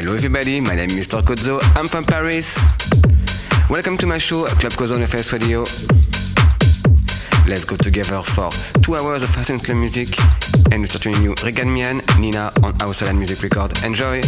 Hello everybody, my name is Mr. Cozzo, I'm from Paris. Welcome to my show, Club Cozzo on Face Radio. Let's go together for two hours of fast and club music and we start with new Reagan Main, Nina on House Music Record. Enjoy!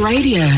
Radio.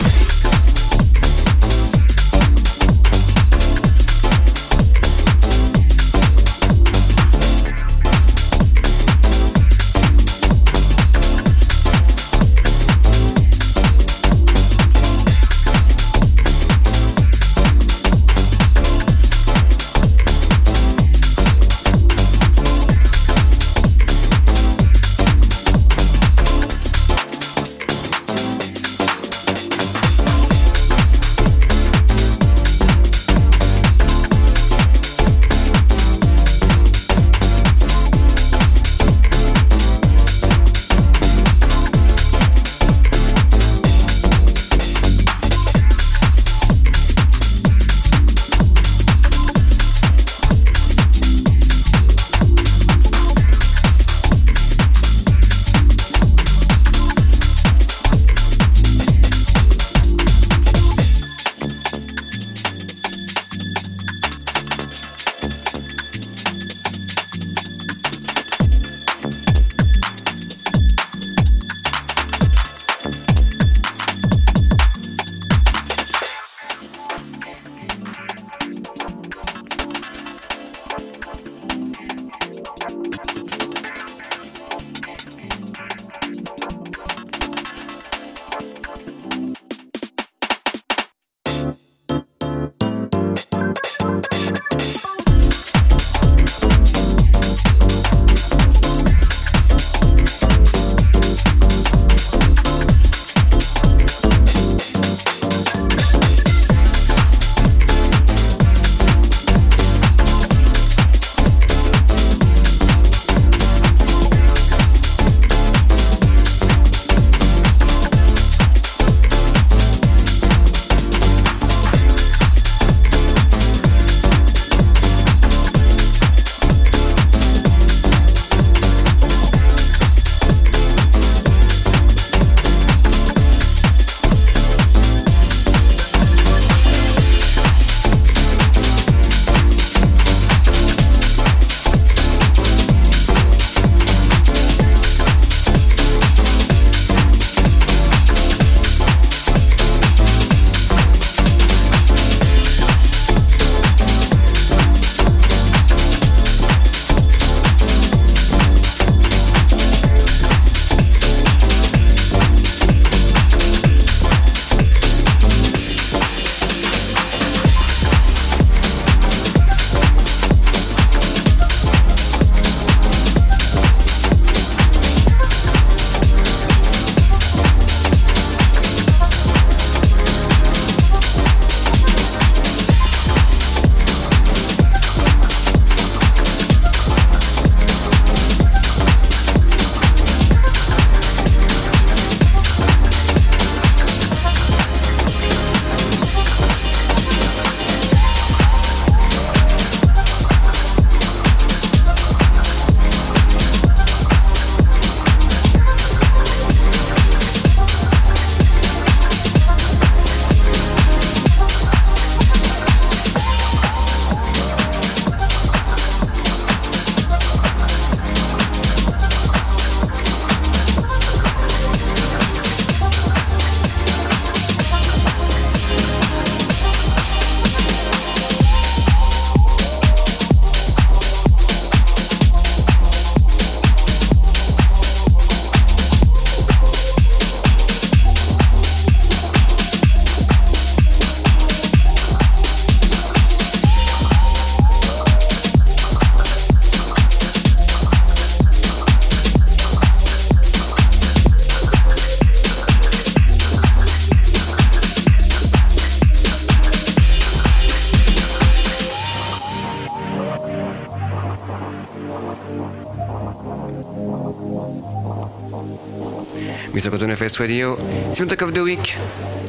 Mr. Cotton FS Radio. Soundtrack of the Week,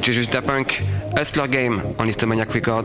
j'ai juste à punk, Hustler Game en Listomaniac Record.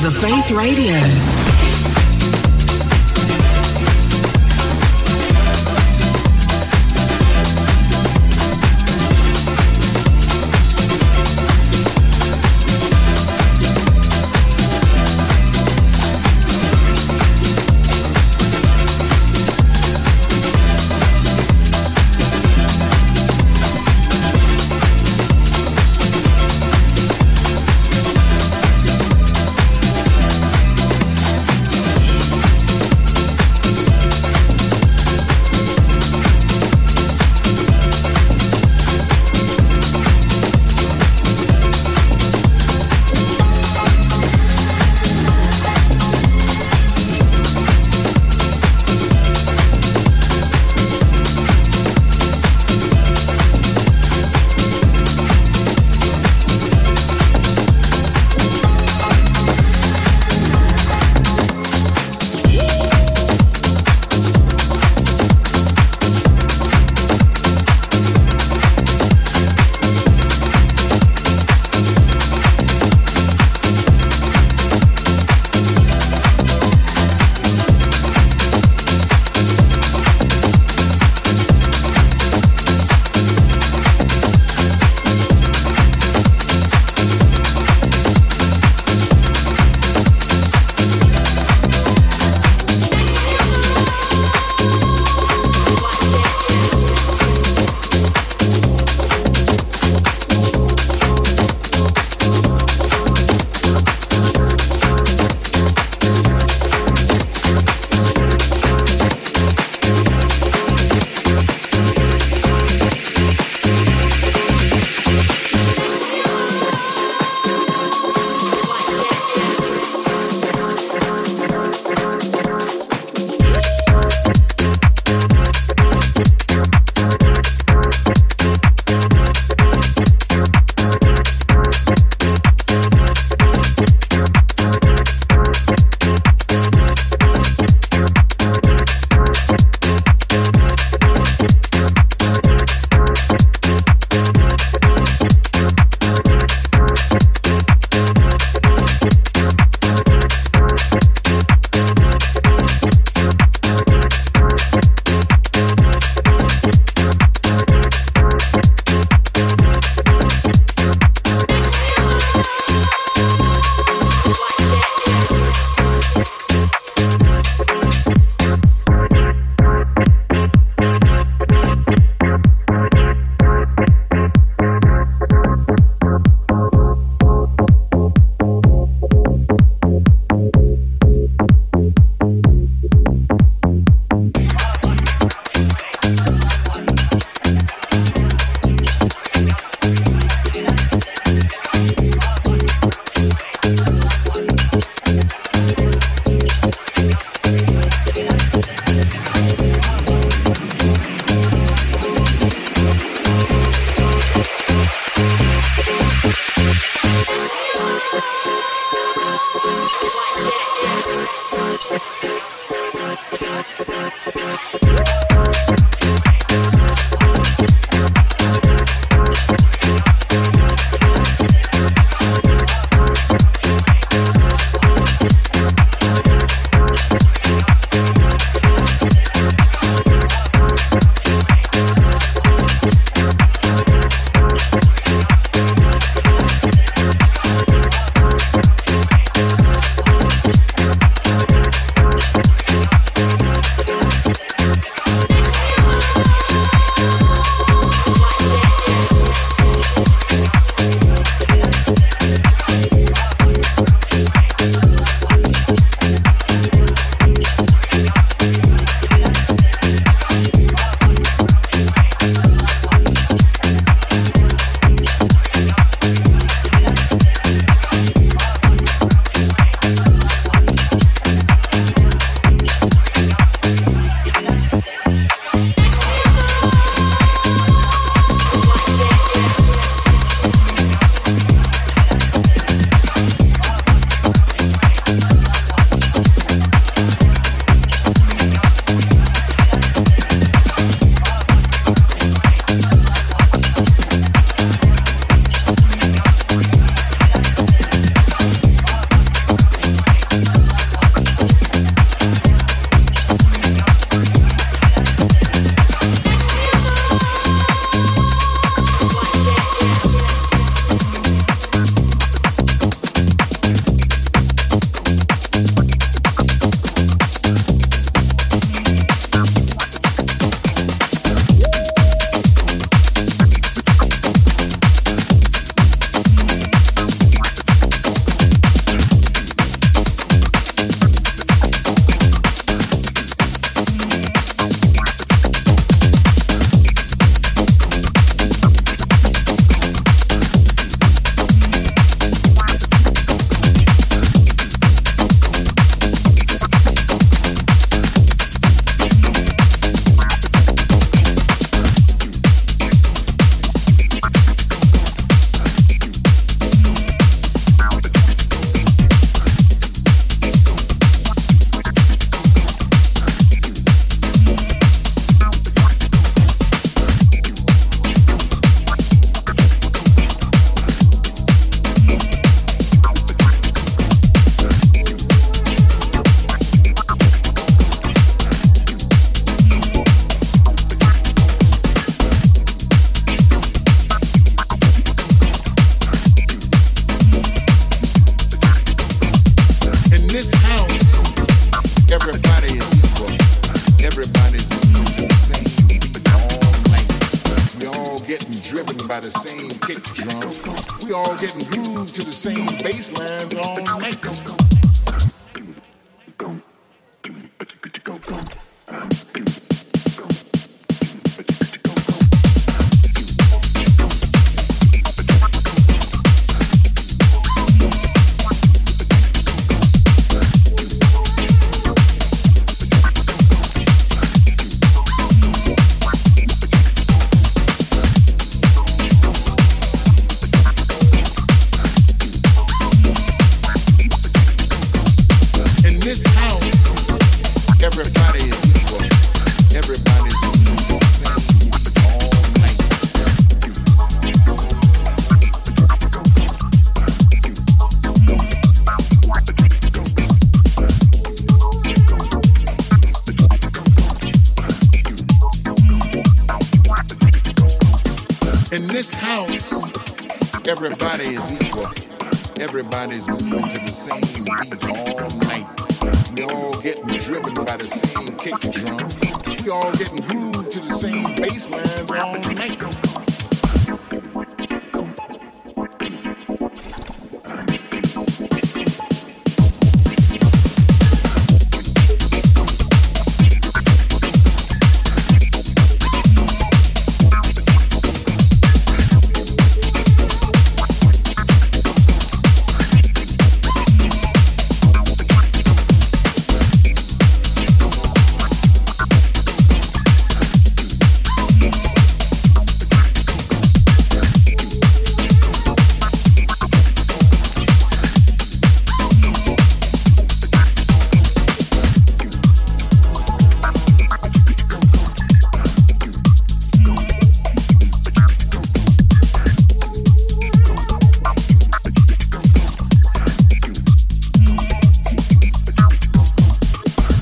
The Face Radio.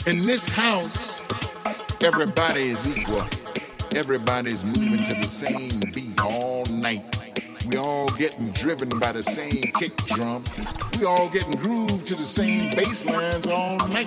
In this house, everybody is equal. Everybody's moving to the same beat all night. We all getting driven by the same kick drum. We all getting grooved to the same bass lines all night.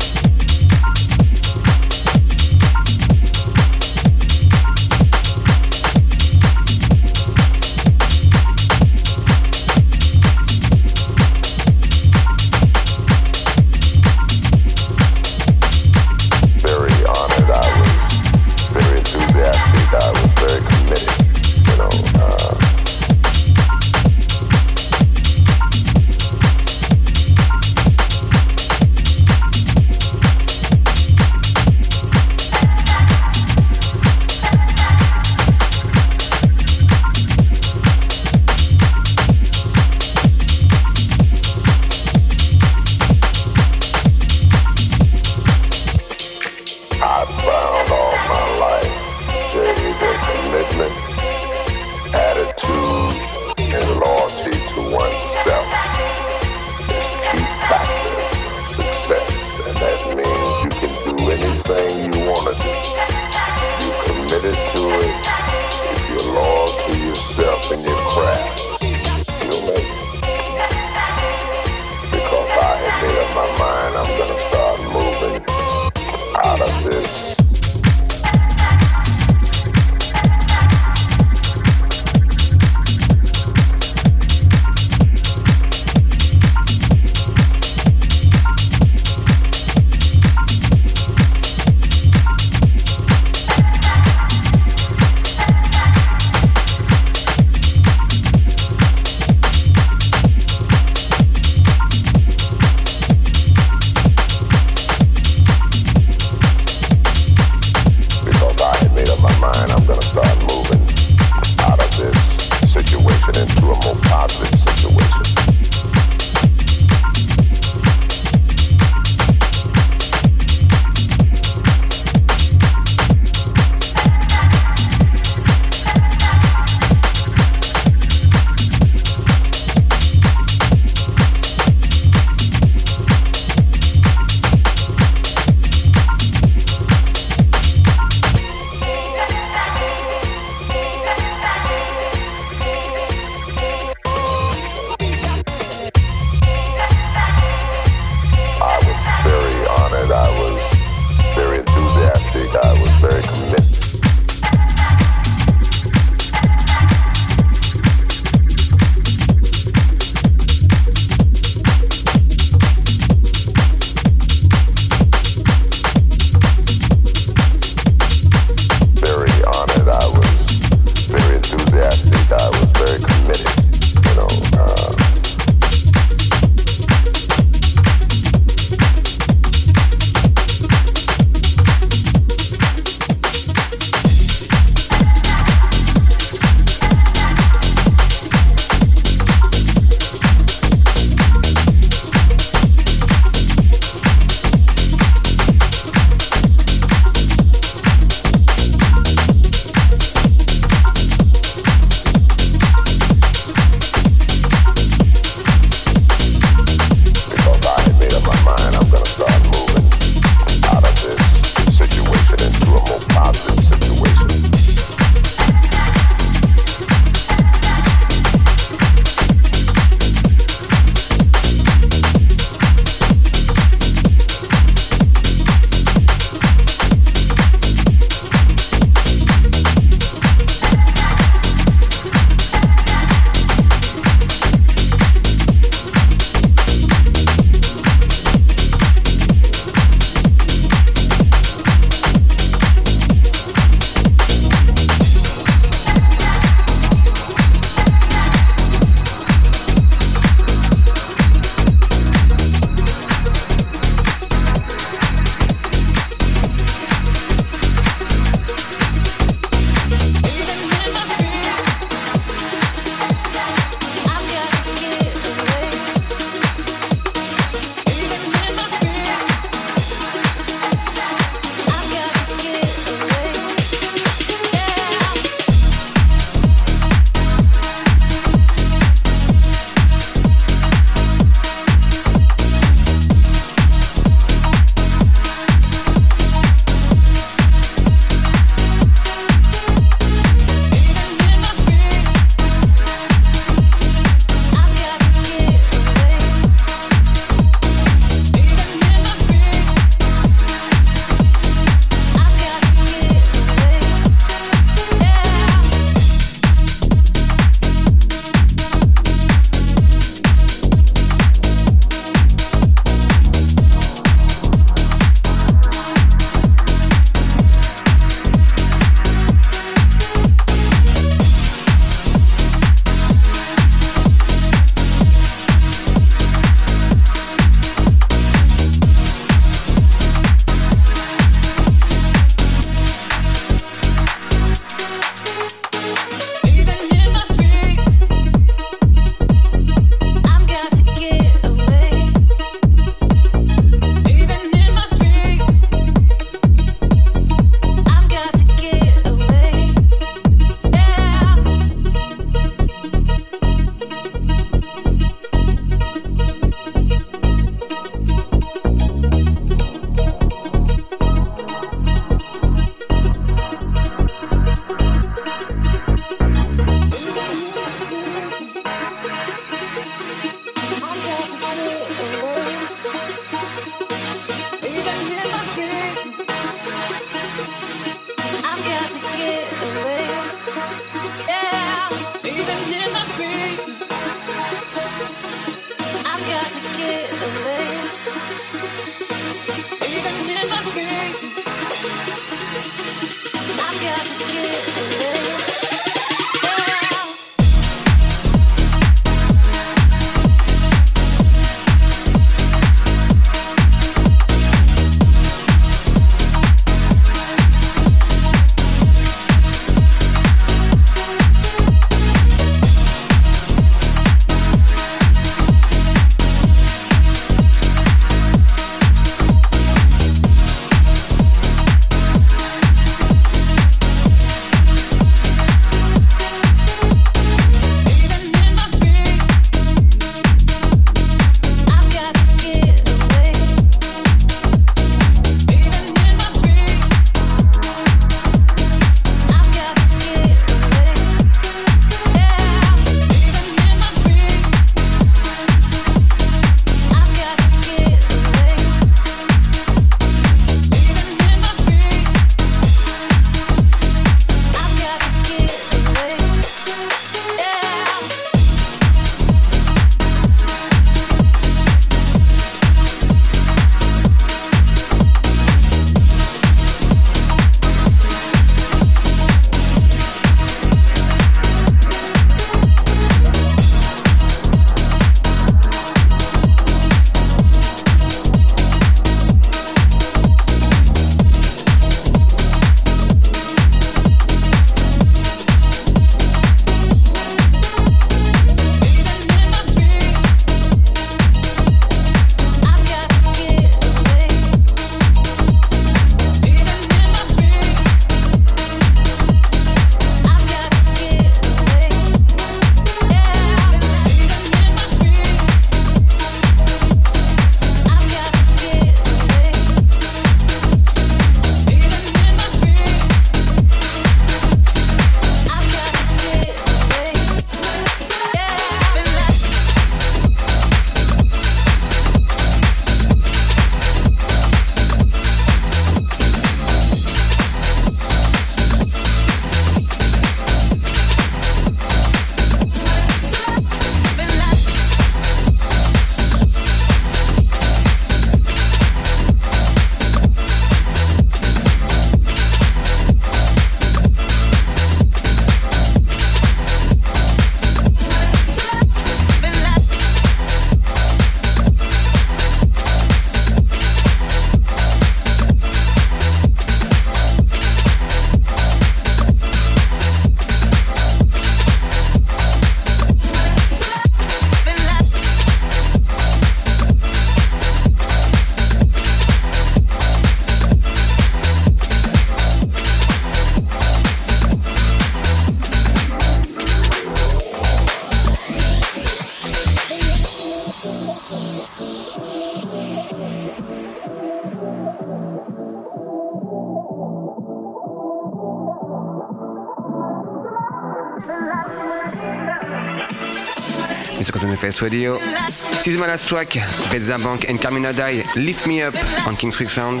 Radio. This is my last track, Betza Bank and Carmina Dai, Lift Me Up on King's Creek Sound.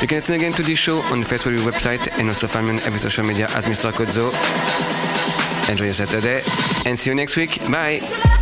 You can listen again to this show on the Face Radio website and also find me on every social media at Mr. Kodzo. Enjoy your Saturday and see you next week. Bye!